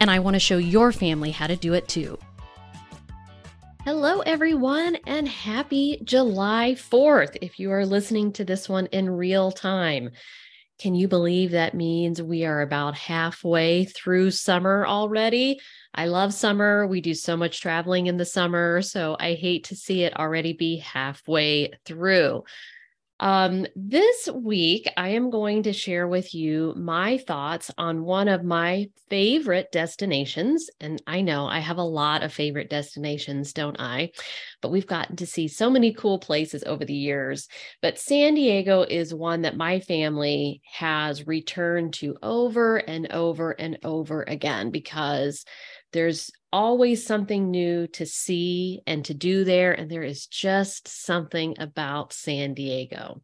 and I want to show your family how to do it too. Hello, everyone, and happy July 4th if you are listening to this one in real time. Can you believe that means we are about halfway through summer already? I love summer. We do so much traveling in the summer, so I hate to see it already be halfway through. Um, this week, I am going to share with you my thoughts on one of my favorite destinations. And I know I have a lot of favorite destinations, don't I? But we've gotten to see so many cool places over the years. But San Diego is one that my family has returned to over and over and over again because there's always something new to see and to do there. And there is just something about San Diego.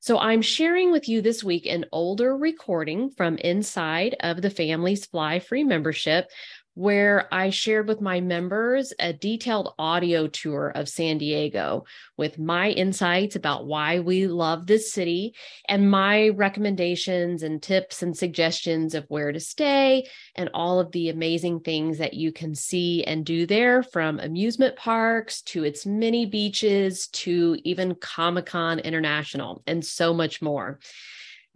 So, I'm sharing with you this week an older recording from inside of the Families Fly Free membership where I shared with my members a detailed audio tour of San Diego with my insights about why we love this city and my recommendations and tips and suggestions of where to stay and all of the amazing things that you can see and do there from amusement parks to its many beaches to even Comic Con International and so much more.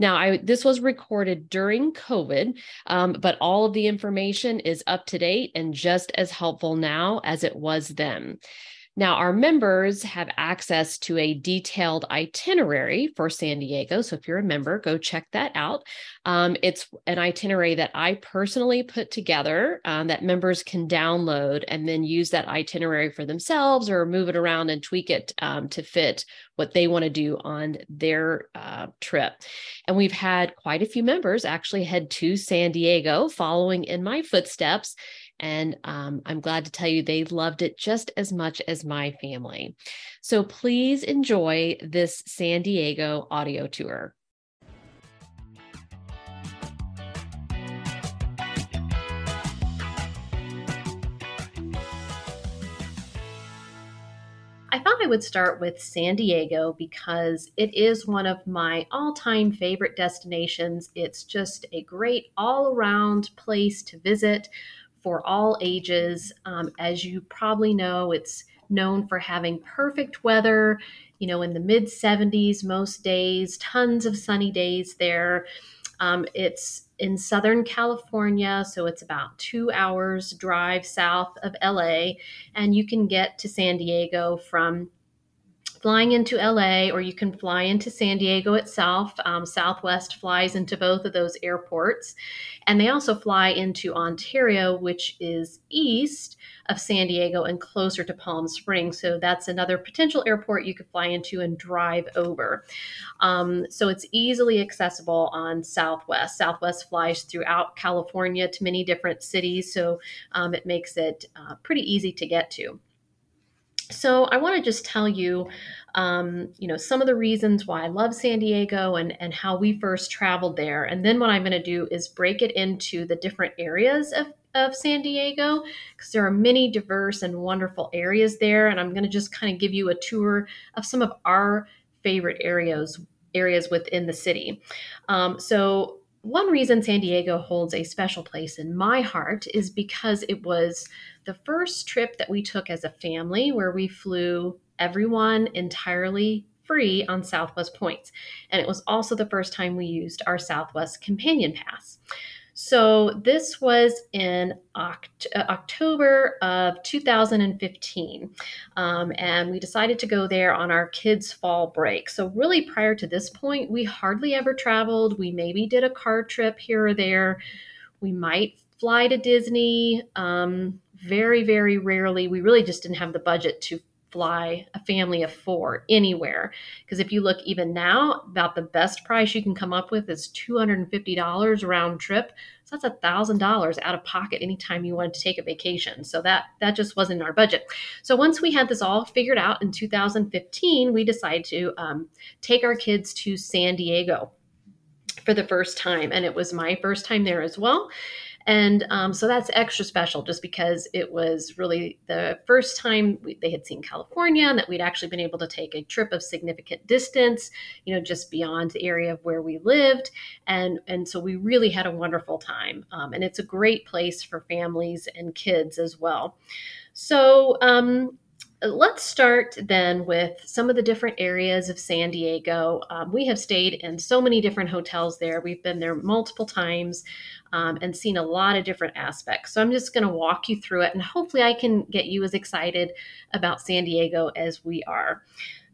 Now, I this was recorded during COVID, um, but all of the information is up to date and just as helpful now as it was then. Now, our members have access to a detailed itinerary for San Diego. So, if you're a member, go check that out. Um, it's an itinerary that I personally put together um, that members can download and then use that itinerary for themselves or move it around and tweak it um, to fit what they want to do on their uh, trip. And we've had quite a few members actually head to San Diego following in my footsteps and um, I'm glad to tell you they loved it just as much as my family. So please enjoy this San Diego audio tour. I thought I would start with San Diego because it is one of my all time favorite destinations. It's just a great all around place to visit for all ages. Um, as you probably know, it's known for having perfect weather, you know, in the mid 70s most days, tons of sunny days there. Um, it's in Southern California, so it's about two hours drive south of LA, and you can get to San Diego from flying into LA or you can fly into San Diego itself. Um, Southwest flies into both of those airports. And they also fly into Ontario, which is east of San Diego and closer to Palm Springs. So that's another potential airport you could fly into and drive over. Um, so it's easily accessible on Southwest. Southwest flies throughout California to many different cities. So um, it makes it uh, pretty easy to get to. So I want to just tell you, um, you know, some of the reasons why I love San Diego and and how we first traveled there. And then what I'm going to do is break it into the different areas of of San Diego because there are many diverse and wonderful areas there. And I'm going to just kind of give you a tour of some of our favorite areas areas within the city. Um, so one reason San Diego holds a special place in my heart is because it was the first trip that we took as a family where we flew everyone entirely free on Southwest points. And it was also the first time we used our Southwest Companion Pass. So this was in Oct- uh, October of 2015. Um, and we decided to go there on our kids' fall break. So, really, prior to this point, we hardly ever traveled. We maybe did a car trip here or there. We might fly to Disney. Um, very, very rarely. We really just didn't have the budget to fly a family of four anywhere. Because if you look even now, about the best price you can come up with is $250 round trip. So that's a thousand dollars out of pocket anytime you wanted to take a vacation. So that that just wasn't in our budget. So once we had this all figured out in 2015, we decided to um, take our kids to San Diego for the first time, and it was my first time there as well. And um, so that's extra special just because it was really the first time we, they had seen California and that we'd actually been able to take a trip of significant distance, you know, just beyond the area of where we lived. And, and so we really had a wonderful time. Um, and it's a great place for families and kids as well. So, um, let's start then with some of the different areas of San Diego. Um, we have stayed in so many different hotels there. We've been there multiple times um, and seen a lot of different aspects. So I'm just going to walk you through it and hopefully I can get you as excited about San Diego as we are.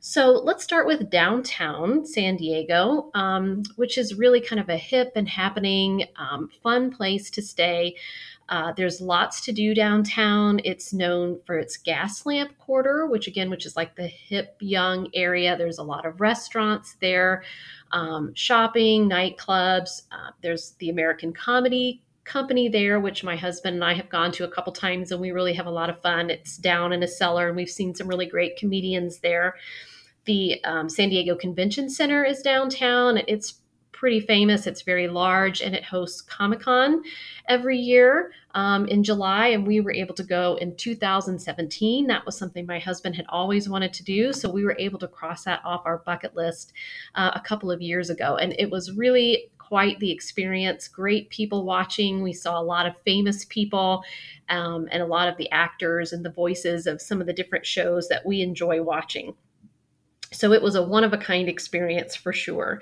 So let's start with downtown San Diego, um, which is really kind of a hip and happening, um, fun place to stay. Uh, there's lots to do downtown. It's known for its Gaslamp quarter, which again, which is like the hip young area. There's a lot of restaurants there, um, shopping, nightclubs. Uh, there's the American Comedy Company there, which my husband and I have gone to a couple times, and we really have a lot of fun. It's down in a cellar, and we've seen some really great comedians there. The um, San Diego Convention Center is downtown. It's pretty famous. It's very large and it hosts Comic Con every year um, in July. And we were able to go in 2017. That was something my husband had always wanted to do. So we were able to cross that off our bucket list uh, a couple of years ago. And it was really quite the experience. Great people watching. We saw a lot of famous people um, and a lot of the actors and the voices of some of the different shows that we enjoy watching. So it was a one of a kind experience for sure.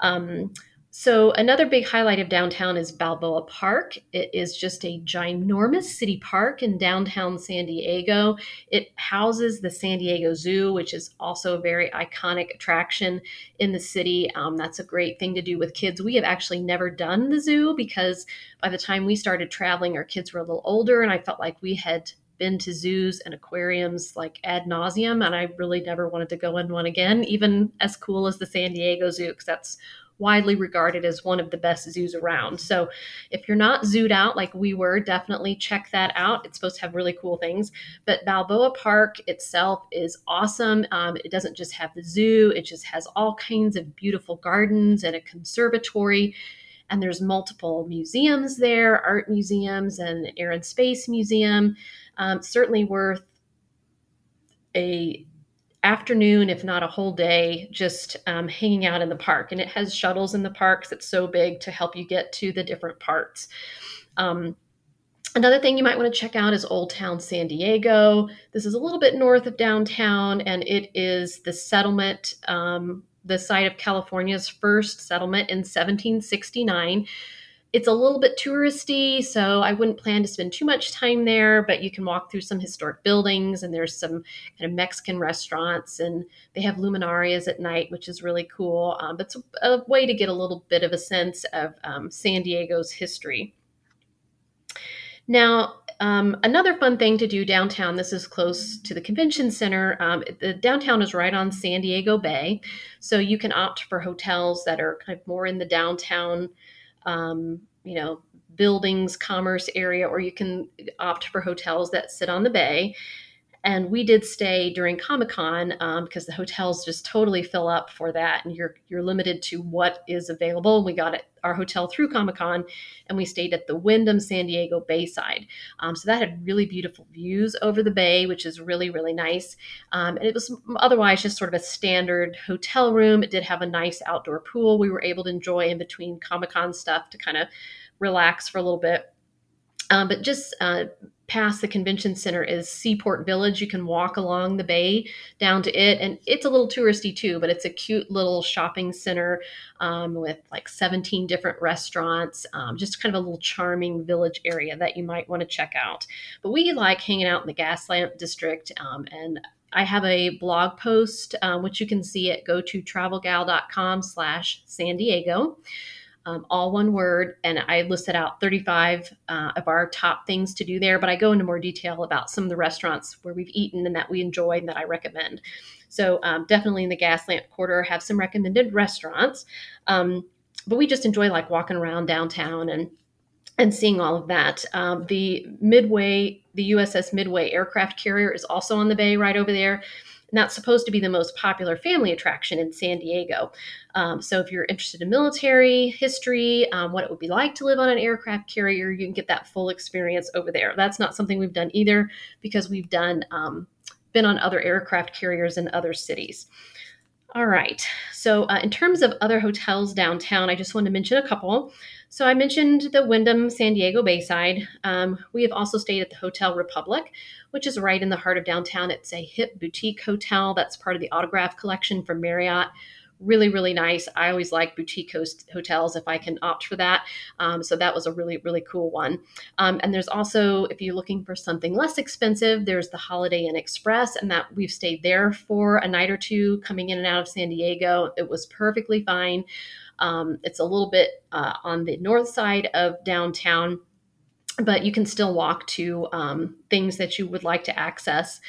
Um, so, another big highlight of downtown is Balboa Park. It is just a ginormous city park in downtown San Diego. It houses the San Diego Zoo, which is also a very iconic attraction in the city. Um, that's a great thing to do with kids. We have actually never done the zoo because by the time we started traveling, our kids were a little older, and I felt like we had been to zoos and aquariums like ad nauseum, and I really never wanted to go in one again, even as cool as the San Diego Zoo, because that's widely regarded as one of the best zoos around. So if you're not zooed out like we were, definitely check that out. It's supposed to have really cool things. But Balboa Park itself is awesome. Um, it doesn't just have the zoo, it just has all kinds of beautiful gardens and a conservatory and there's multiple museums there art museums and air and space museum um, certainly worth a afternoon, if not a whole day, just um, hanging out in the park. And it has shuttles in the parks. It's so big to help you get to the different parts. Um, Another thing you might want to check out is Old Town San Diego. This is a little bit north of downtown, and it is the settlement, um, the site of California's first settlement in 1769 it's a little bit touristy, so I wouldn't plan to spend too much time there, but you can walk through some historic buildings and there's some kind of Mexican restaurants and they have luminarias at night, which is really cool. Um, but it's a, a, way to get a little bit of a sense of um, San Diego's history. Now, um, another fun thing to do downtown, this is close to the convention center. Um, the downtown is right on San Diego Bay. So you can opt for hotels that are kind of more in the downtown um, you know, buildings, commerce area, or you can opt for hotels that sit on the bay. And we did stay during Comic Con um, because the hotels just totally fill up for that, and you're you're limited to what is available. And We got it, our hotel through Comic Con, and we stayed at the Wyndham San Diego Bayside. Um, so that had really beautiful views over the bay, which is really really nice. Um, and it was otherwise just sort of a standard hotel room. It did have a nice outdoor pool. We were able to enjoy in between Comic Con stuff to kind of relax for a little bit. Um, but just uh, past the convention center is Seaport Village. You can walk along the bay down to it, and it's a little touristy too, but it's a cute little shopping center um, with like 17 different restaurants. Um, just kind of a little charming village area that you might want to check out. But we like hanging out in the Gaslamp District, um, and I have a blog post, uh, which you can see at go to travelgal.com slash San Diego. Um, all one word. And I listed out 35 uh, of our top things to do there, but I go into more detail about some of the restaurants where we've eaten and that we enjoy and that I recommend. So um, definitely in the Gaslamp Quarter have some recommended restaurants. Um, but we just enjoy like walking around downtown and and seeing all of that. Um, the Midway, the USS Midway aircraft carrier is also on the bay right over there. And that's supposed to be the most popular family attraction in San Diego. Um, so if you're interested in military history, um, what it would be like to live on an aircraft carrier, you can get that full experience over there. That's not something we've done either because we've done um, been on other aircraft carriers in other cities. All right. So, uh, in terms of other hotels downtown, I just want to mention a couple. So, I mentioned the Wyndham San Diego Bayside. Um, we have also stayed at the Hotel Republic, which is right in the heart of downtown. It's a hip boutique hotel that's part of the Autograph collection from Marriott. Really really nice. I always like boutique hotels if i can opt for that. Um, so that was a really really cool one. Um, and there's also if you're looking for something less expensive there's the holiday inn express and that we've stayed there for a night or two coming in and out of san diego. It was perfectly fine um, it's a little bit uh, on the north side of downtown but you can still walk to um, things that you would like to access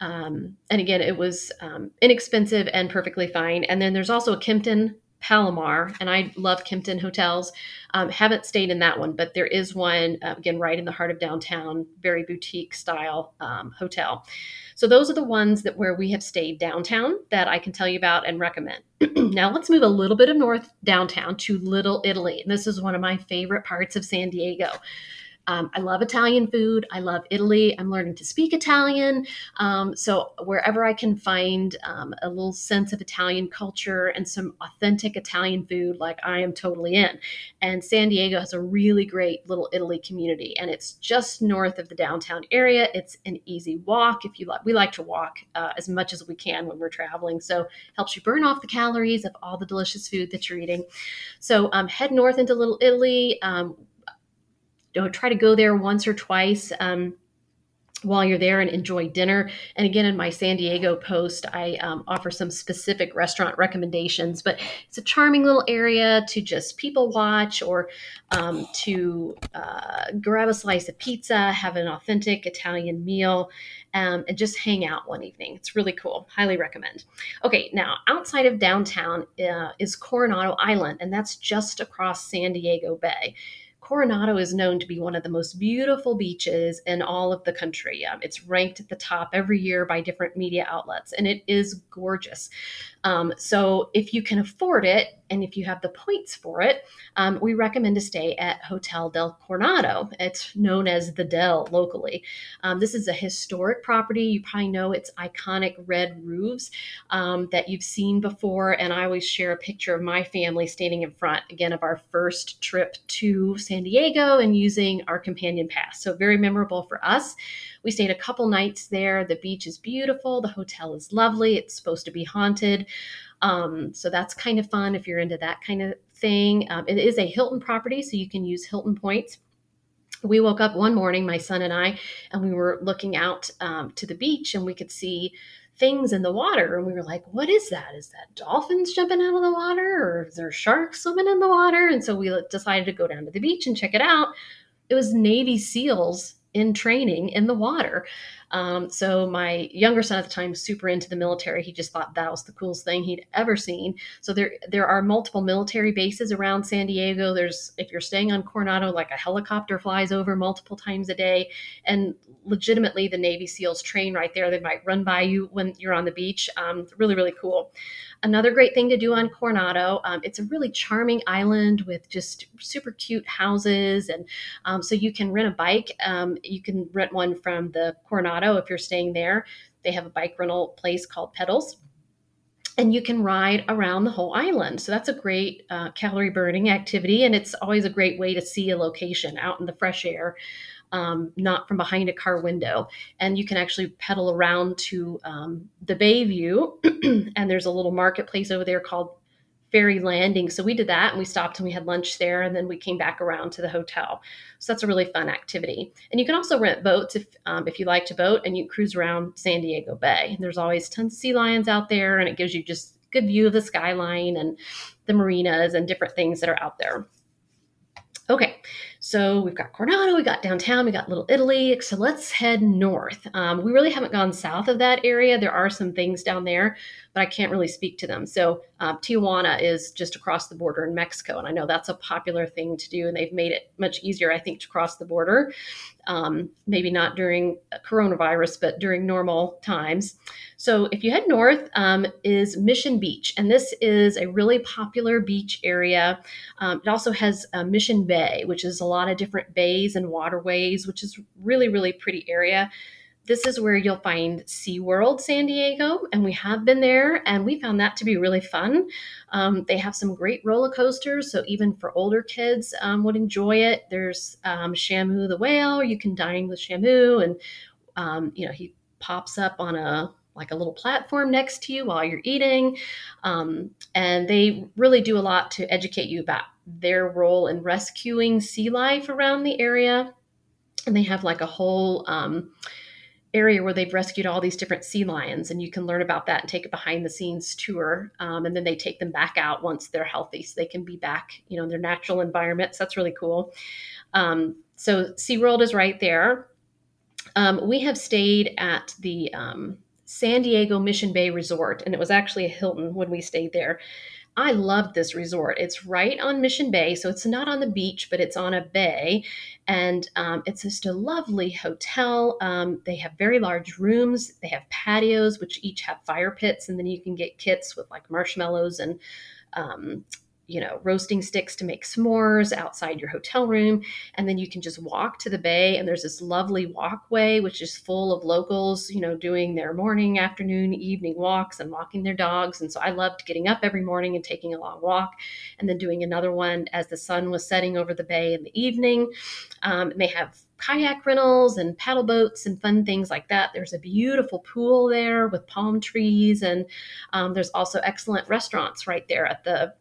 um, and again, it was um, inexpensive and perfectly fine. And then there's also a Kimpton Palomar, and I love Kimpton hotels. Um, haven't stayed in that one, but there is one uh, again right in the heart of downtown, very boutique style um, hotel. So those are the ones that where we have stayed downtown that I can tell you about and recommend. now let's move a little bit of north downtown to Little Italy, and this is one of my favorite parts of San Diego. Um, I love Italian food. I love Italy. I'm learning to speak Italian. Um, so, wherever I can find um, a little sense of Italian culture and some authentic Italian food, like I am totally in. And San Diego has a really great little Italy community, and it's just north of the downtown area. It's an easy walk. If you like, we like to walk uh, as much as we can when we're traveling. So, helps you burn off the calories of all the delicious food that you're eating. So, um, head north into Little Italy. Know, try to go there once or twice. Um, while you're there and enjoy dinner. And again, in my San Diego post, I um, offer some specific restaurant recommendations, but it's a charming little area to just people watch or um, to uh, grab a slice of pizza, have an authentic Italian meal, um, and just hang out one evening. It's really cool. Highly recommend. Okay, now outside of downtown uh, is Coronado Island, and that's just across San Diego Bay. Coronado is known to be one of the most beautiful beaches in all of the country. Um, it's ranked at the top every year by different media outlets, and it is gorgeous. Um, so, if you can afford it, and if you have the points for it, um, we recommend to stay at Hotel del Coronado. It's known as the Del locally. Um, this is a historic property. You probably know its iconic red roofs um, that you've seen before. And I always share a picture of my family standing in front, again, of our first trip to San Diego and using our companion pass. So, very memorable for us. We stayed a couple nights there. The beach is beautiful, the hotel is lovely, it's supposed to be haunted. Um, so that's kind of fun if you're into that kind of thing. Um, it is a Hilton property, so you can use Hilton points. We woke up one morning, my son and I, and we were looking out um, to the beach and we could see things in the water. And we were like, what is that? Is that dolphins jumping out of the water or is there sharks swimming in the water? And so we decided to go down to the beach and check it out. It was Navy SEALs in training in the water. Um, so my younger son at the time super into the military. He just thought that was the coolest thing he'd ever seen. So there there are multiple military bases around San Diego. There's if you're staying on Coronado, like a helicopter flies over multiple times a day, and legitimately the Navy SEALs train right there. They might run by you when you're on the beach. Um, really really cool. Another great thing to do on Coronado, um, it's a really charming island with just super cute houses. And um, so you can rent a bike. Um, you can rent one from the Coronado if you're staying there. They have a bike rental place called Pedals and you can ride around the whole island. So that's a great uh, calorie burning activity, and it's always a great way to see a location out in the fresh air um, not from behind a car window. And you can actually pedal around to um, the Bayview, and there's a little marketplace over there called Ferry Landing. So we did that and we stopped and we had lunch there and then we came back around to the hotel. So that's a really fun activity. And you can also rent boats if um, if you like to boat and you cruise around San Diego Bay. There's always tons of sea lions out there and it gives you just a good view of the skyline and the marinas and different things that are out there. Okay, so we've got Coronado, we got downtown, we got Little Italy. So let's head north. Um, we really haven't gone south of that area. There are some things down there, but I can't really speak to them. So um, Tijuana is just across the border in Mexico, and I know that's a popular thing to do, and they've made it much easier, I think, to cross the border. Um, maybe not during coronavirus, but during normal times. So if you head north, um, is Mission Beach, and this is a really popular beach area. Um, it also has Mission Bay, which is a lot of different bays and waterways, which is really really pretty area. This is where you'll find SeaWorld San Diego, and we have been there, and we found that to be really fun. Um, they have some great roller coasters, so even for older kids um, would enjoy it. There's um, Shamu the whale, you can dine with Shamu, and um, you know he pops up on a like a little platform next to you while you're eating. Um, and they really do a lot to educate you about their role in rescuing sea life around the area. And they have like a whole um, area where they've rescued all these different sea lions, and you can learn about that and take a behind the scenes tour. Um, and then they take them back out once they're healthy, so they can be back, you know, in their natural environments. That's really cool. Um, so SeaWorld is right there. Um, we have stayed at the um, San Diego Mission Bay Resort, and it was actually a Hilton when we stayed there. I loved this resort. It's right on Mission Bay, so it's not on the beach, but it's on a bay, and um, it's just a lovely hotel. Um, they have very large rooms. They have patios, which each have fire pits, and then you can get kits with like marshmallows and um, you know, roasting sticks to make s'mores outside your hotel room. And then you can just walk to the bay. And there's this lovely walkway, which is full of locals, you know, doing their morning, afternoon, evening walks and walking their dogs. And so I loved getting up every morning and taking a long walk and then doing another one as the sun was setting over the bay in the evening. Um, and they have kayak rentals and paddle boats and fun things like that. There's a beautiful pool there with palm trees, and um, there's also excellent restaurants right there at the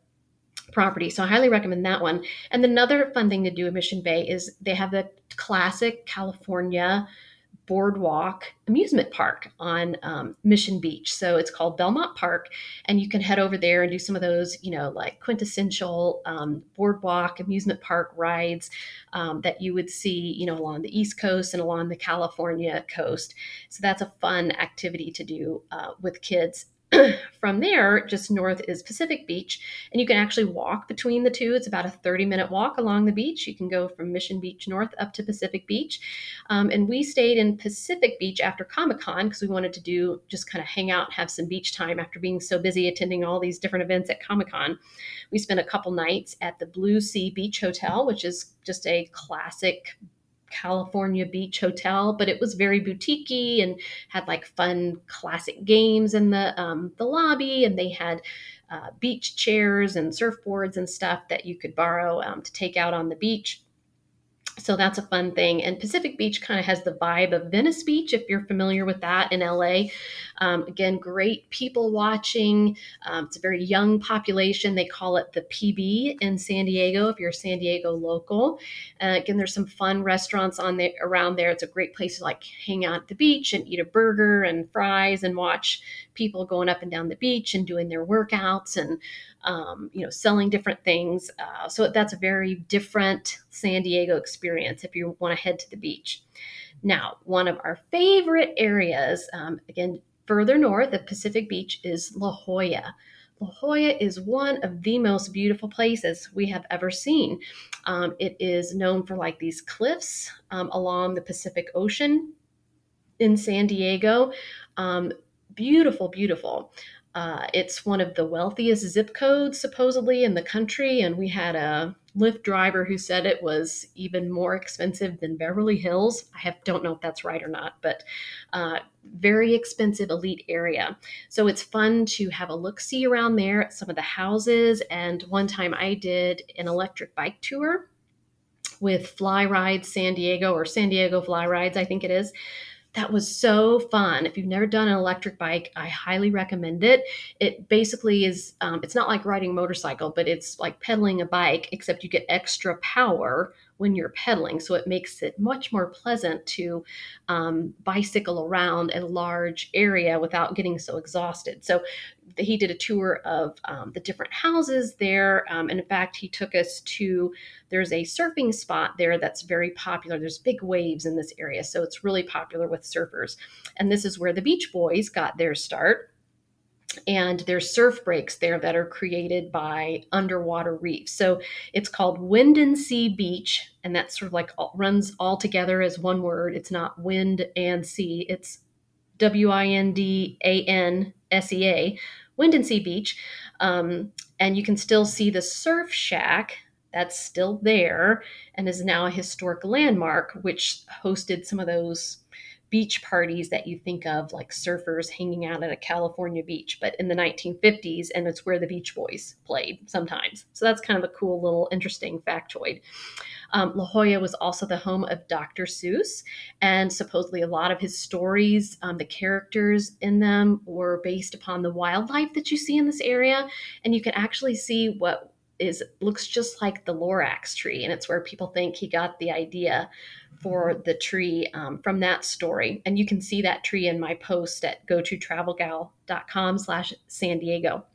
property. So I highly recommend that one. And another fun thing to do in Mission Bay is they have the classic California boardwalk amusement park on um, Mission Beach. So it's called Belmont Park, and you can head over there and do some of those, you know, like quintessential um, boardwalk amusement park rides um, that you would see, you know, along the East Coast and along the California coast. So that's a fun activity to do uh, with kids from there, just north is Pacific Beach, and you can actually walk between the two. It's about a 30 minute walk along the beach. You can go from Mission Beach north up to Pacific Beach. Um, and we stayed in Pacific Beach after Comic Con because we wanted to do just kind of hang out, have some beach time after being so busy attending all these different events at Comic Con. We spent a couple nights at the Blue Sea Beach Hotel, which is just a classic California beach hotel, but it was very boutiquey and had like fun classic games in the um, the lobby, and they had uh, beach chairs and surfboards and stuff that you could borrow um, to take out on the beach. So that's a fun thing. And Pacific Beach kind of has the vibe of Venice Beach, if you're familiar with that in LA. Um, again, great people watching. Um, it's a very young population. They call it the PB in San Diego, if you're a San Diego local. Uh, again, there's some fun restaurants on there around there. It's a great place to like hang out at the beach and eat a burger and fries and watch people going up and down the beach and doing their workouts and um, you know, selling different things. Uh, so that's a very different San Diego experience if you want to head to the beach. Now, one of our favorite areas, um, again, further north of Pacific Beach, is La Jolla. La Jolla is one of the most beautiful places we have ever seen. Um, it is known for like these cliffs um, along the Pacific Ocean in San Diego. Um, beautiful, beautiful. Uh, it's one of the wealthiest zip codes, supposedly, in the country. And we had a Lyft driver who said it was even more expensive than Beverly Hills. I have, don't know if that's right or not, but uh, very expensive elite area. So it's fun to have a look see around there at some of the houses. And one time I did an electric bike tour with Fly Rides San Diego or San Diego Fly Rides, I think it is that was so fun. If you've never done an electric bike, I highly recommend it. It basically is, um, it's not like riding a motorcycle, but it's like pedaling a bike, except you get extra power when you're pedaling. So it makes it much more pleasant to um, bicycle around a large area without getting so exhausted. So he did a tour of um, the different houses there. Um, and in fact, he took us to there's a surfing spot there that's very popular. There's big waves in this area. So it's really popular with surfers. And this is where the Beach Boys got their start and there's surf breaks there that are created by underwater reefs. So it's called Windansea Beach, and that sort of like all, runs all together as one word. It's not wind and sea. It's W I N D A N S E A, Windansea Beach, um, and you can still see the surf shack that's still there and is now a historic landmark, which hosted some of those beach parties that you think of, like surfers hanging out at a California beach, but in the 1950s, and it's where the Beach Boys played sometimes. So that's kind of a cool little interesting factoid. Um, La Jolla was also the home of Dr. Seuss, and supposedly a lot of his stories, um, the characters in them, were based upon the wildlife that you see in this area. And you can actually see what is looks just like the Lorax tree, and it's where people think he got the idea for the tree um, from that story. And you can see that tree in my post at go to travelgal.com slash San Diego.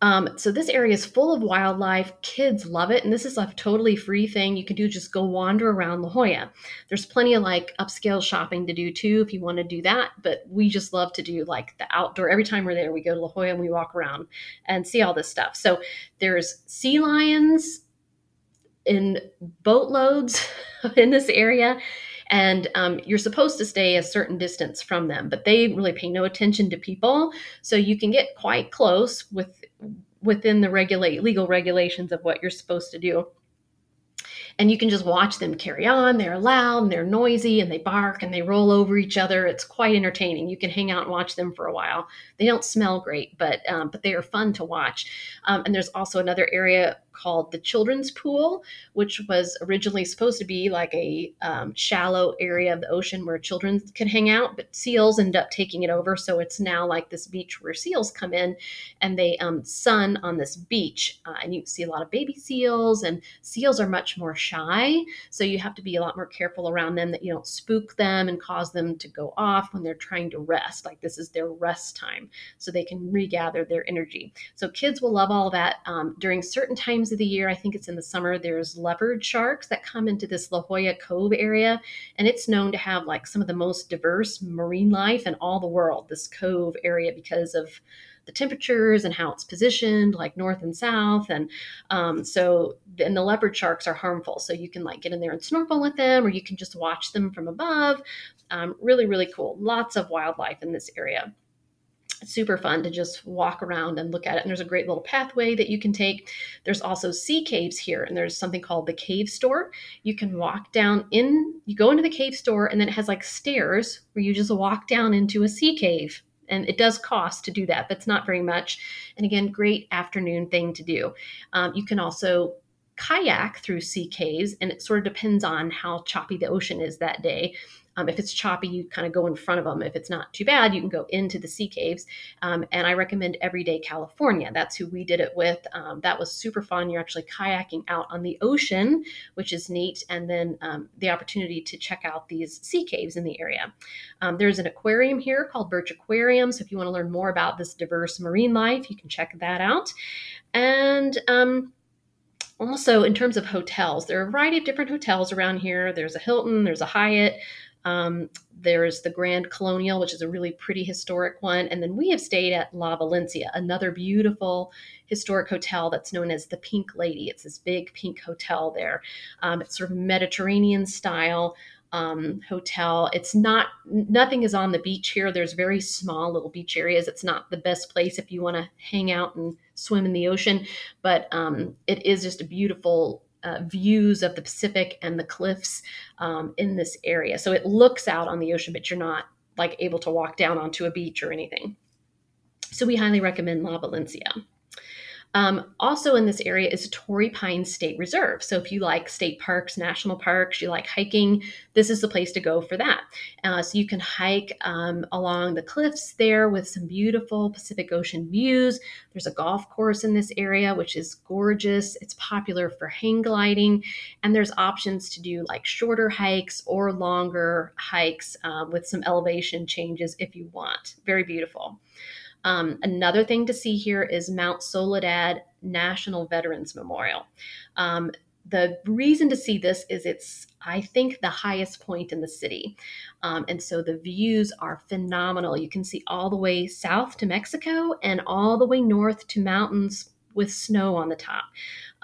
Um, so this area is full of wildlife. Kids love it, and this is a totally free thing you can do. Just go wander around La Jolla. There's plenty of like upscale shopping to do too if you want to do that. But we just love to do like the outdoor. Every time we're there, we go to La Jolla and we walk around and see all this stuff. So there's sea lions in boatloads in this area and um, you're supposed to stay a certain distance from them but they really pay no attention to people so you can get quite close with within the regulate legal regulations of what you're supposed to do and you can just watch them carry on. They're loud and they're noisy and they bark and they roll over each other. It's quite entertaining. You can hang out and watch them for a while. They don't smell great, but um, but they are fun to watch. Um, and there's also another area called the Children's Pool, which was originally supposed to be like a um, shallow area of the ocean where children could hang out, but seals end up taking it over. So it's now like this beach where seals come in and they um, sun on this beach. Uh, and you see a lot of baby seals, and seals are much more shy. So you have to be a lot more careful around them that you don't spook them and cause them to go off when they're trying to rest. Like this is their rest time, so they can regather their energy. So kids will love all that um, during certain times times of the year, I think it's in the summer, there's leopard sharks that come into this La Jolla Cove area. And it's known to have like some of the most diverse marine life in all the world, this cove area, because of the temperatures and how it's positioned, like north and south. And um, so, and the leopard sharks are harmful. So you can like get in there and snorkel with them, or you can just watch them from above. Um, really, really cool. Lots of wildlife in this area super fun to just walk around and look at it. And there's a great little pathway that you can take. There's also sea caves here, and there's something called the cave store. You can walk down in, you go into the cave store, and then it has like stairs where you just walk down into a sea cave. And it does cost to do that, but it's not very much. And again, great afternoon thing to do. Um, you can also kayak through sea caves, and it sort of depends on how choppy the ocean is that day. Um, if it's choppy, you kind of go in front of them. If it's not too bad, you can go into the sea caves. Um, and I recommend Everyday California. That's who we did it with. Um, that was super fun. You're actually kayaking out on the ocean, which is neat. And then um, the opportunity to check out these sea caves in the area. Um, there's an aquarium here called Birch Aquarium. So if you want to learn more about this diverse marine life, you can check that out. And um, also in terms of hotels there are a variety of different hotels around here there's a hilton there's a hyatt um, there's the Grand Colonial, which is a really pretty historic one. And then we have stayed at La Valencia, another beautiful historic hotel that's known as the Pink Lady. It's this big pink hotel there. Um, it's sort of Mediterranean style. Um, hotel. It's not, nothing is on the beach here. There's very small little beach areas. It's not the best place if you want to hang out and swim in the ocean, but um, it is just a beautiful uh, views of the Pacific and the cliffs um, in this area. So it looks out on the ocean, but you're not like able to walk down onto a beach or anything. So we highly recommend La Valencia. Um, also in this area is Torrey Pines State Reserve. So if you like state parks, national parks, you like hiking, this is the place to go for that. Uh, so you can hike um, along the cliffs there with some beautiful Pacific Ocean views. There's a golf course in this area, which is gorgeous. It's popular for hang gliding, and there's options to do like shorter hikes or longer hikes um, with some elevation changes if you want. Very beautiful. Um, another thing to see here is Mount Soledad National Veterans Memorial. Um, the reason to see this is it's, I think, the highest point in the city. Um, and so the views are phenomenal. You can see all the way south to Mexico and all the way north to mountains with snow on the top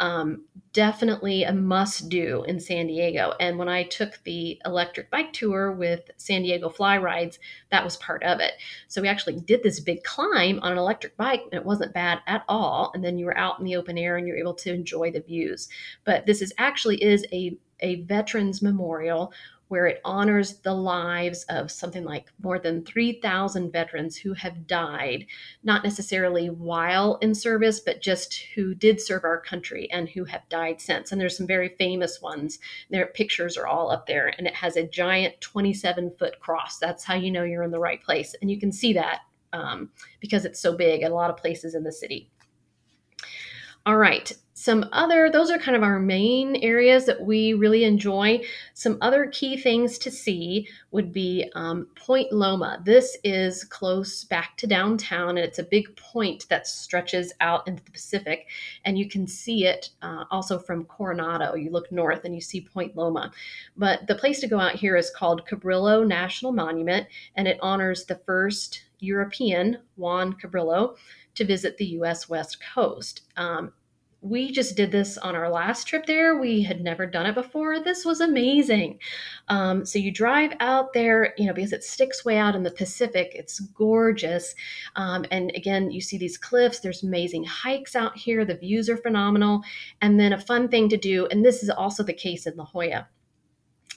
um, definitely a must do in San Diego. And when I took the electric bike tour with San Diego Fly Rides, that was part of it. So we actually did this big climb on an electric bike, and it wasn't bad at all. And then you were out in the open air and you're able to enjoy the views. But this is actually is a a veterans memorial where it honors the lives of something like more than 3,000 veterans who have died, not necessarily while in service, but just who did serve our country and who have died since. And there's some very famous ones. Their pictures are all up there, and it has a giant 27 foot cross. That's how you know you're in the right place. And you can see that um, because it's so big at a lot of places in the city. All right. Some other, those are kind of our main areas that we really enjoy. Some other key things to see would be um, Point Loma. This is close back to downtown, and it's a big point that stretches out into the Pacific. And you can see it uh, also from Coronado. You look north and you see Point Loma. But the place to go out here is called Cabrillo National Monument, and it honors the first European, Juan Cabrillo to visit the U.S. West Coast. Um, we just did this on our last trip there. We had never done it before. This was amazing. Um, so you drive out there, you know, because it sticks way out in the Pacific. It's gorgeous. Um, and again, you see these cliffs. There's amazing hikes out here. The views are phenomenal. And then a fun thing to do, and this is also the case in La Jolla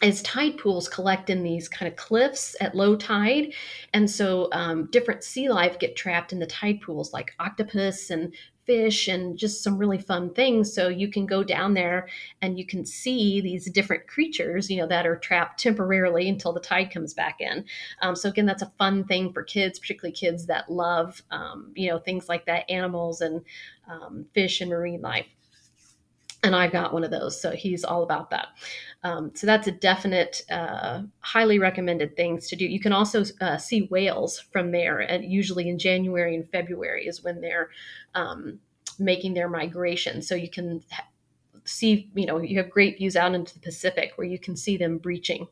is tide pools collect in these kind of cliffs at low tide. And so um, different sea life get trapped in the tide pools, like octopus and fish and just some really fun things. So you can go down there and you can see these different creatures, you know, that are trapped temporarily until the tide comes back in. Um, so again, that's a fun thing for kids, particularly kids that love, um, you know, things like that, animals and um, fish and marine life and I've got one of those, so he's all about that. Um, so that's a definite, uh, highly recommended things to do. You can also uh, see whales from there, and usually in January and February is when they're um, making their migration. So you can see, you know, you have great views out into the Pacific where you can see them breaching.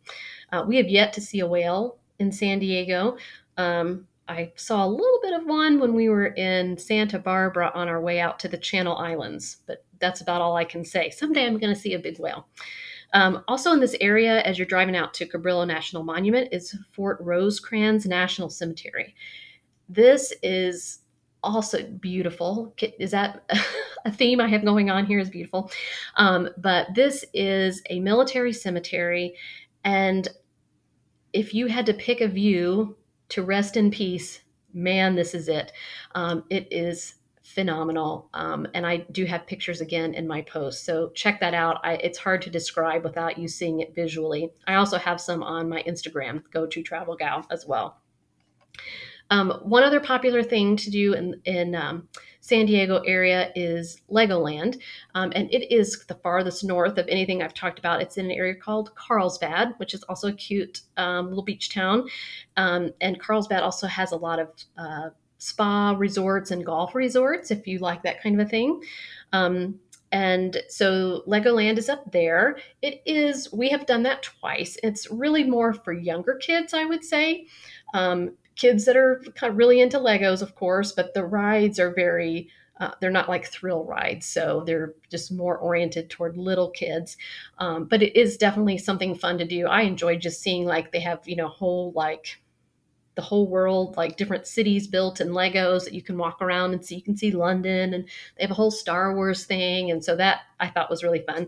Uh, we have yet to see a whale in San Diego. Um, I saw a little bit of one when we were in Santa Barbara on our way out to the Channel Islands, but that's about all I can say. Someday I'm going to see a big whale. Um, also in this area, as you're driving out to Cabrillo National Monument, is Fort Rosecrans National Cemetery. This is also beautiful. Is that a theme I have going on here? Is beautiful. Um, but this is a military cemetery, and if you had to pick a view to rest in peace, man, this is it. Um, it is phenomenal. Um, and I do have pictures again in my post. So check that out. I, it's hard to describe without you seeing it visually. I also have some on my Instagram, go to travel gal as well. Um, one other popular thing to do in, in um, San Diego area is Legoland, um, and it is the farthest north of anything I've talked about. It's in an area called Carlsbad, which is also a cute um, little beach town, um, and Carlsbad also has a lot of uh, spa resorts and golf resorts if you like that kind of a thing. Um, and so Legoland is up there. It is, we have done that twice. It's really more for younger kids, I would say. Um, kids that are kind of really into Legos, of course, but the rides are very, uh, they're not like thrill rides. So they're just more oriented toward little kids. Um, but it is definitely something fun to do. I enjoy just seeing like they have, you know, whole like the whole world, like different cities built in Legos that you can walk around and see. You can see London, and they have a whole Star Wars thing, and so that I thought was really fun.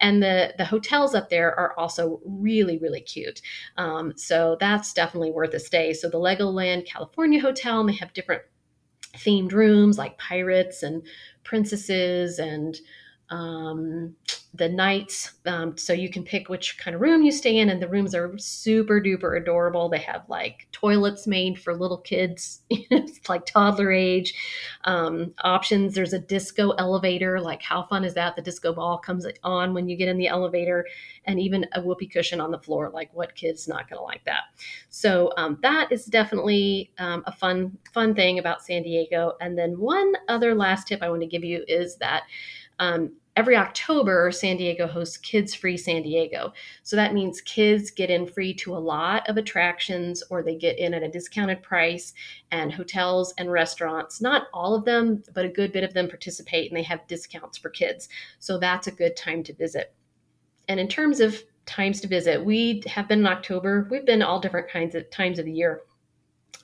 And the the hotels up there are also really really cute. Um, so that's definitely worth a stay. So the Legoland California Hotel, and they have different themed rooms like pirates and princesses and um, the knights. Um, so you can pick which kind of room you stay in, and the rooms are super duper adorable. They have like toilets made for little kids, it's like toddler age um, options. There's a disco elevator. Like, how fun is that? The disco ball comes on when you get in the elevator, and even a whoopee cushion on the floor. Like, what kid's not going to like that? So um, that is definitely um, a fun fun thing about San Diego. And then one other last tip I want to give you is that. Um, every October, San Diego hosts Kids Free San Diego. So that means kids get in free to a lot of attractions or they get in at a discounted price, and hotels and restaurants, not all of them, but a good bit of them participate and they have discounts for kids. So that's a good time to visit. And in terms of times to visit, we have been in October. We've been all different kinds of times of the year.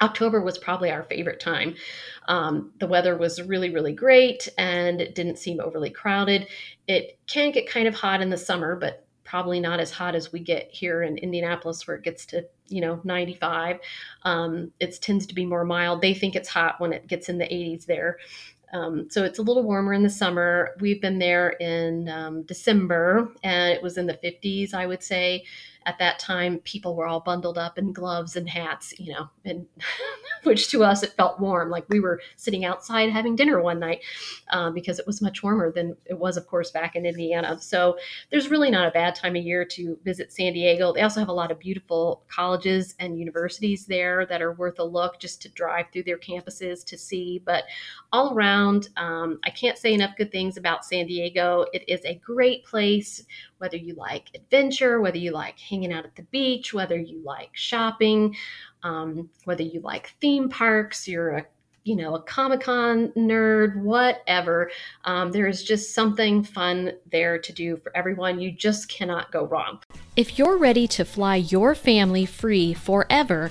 October was probably our favorite time. Um, the weather was really, really great and it didn't seem overly crowded. It can get kind of hot in the summer, but probably not as hot as we get here in Indianapolis, where it gets to you know 95. Um, it tends to be more mild. They think it's hot when it gets in the 80s there. Um, so it's a little warmer in the summer. We've been there in um, December and it was in the 50s, I would say at that time people were all bundled up in gloves and hats you know and which to us it felt warm. Like we were sitting outside having dinner one night um, because it was much warmer than it was of course back in indiana. So there's really not a bad time of year to visit san diego. They also have a lot of beautiful colleges and universities there that are worth a look just to drive through their campuses to see. But all around um, i can't say enough good things about san diego. It is a great place whether you like adventure, whether you like hanging out at the beach, whether you like shopping, um, whether you like theme parks, you're a you know, a Comic Con nerd, whatever. Um, there is just something fun there to do for everyone. You just cannot go wrong. If you're ready to fly your family free forever,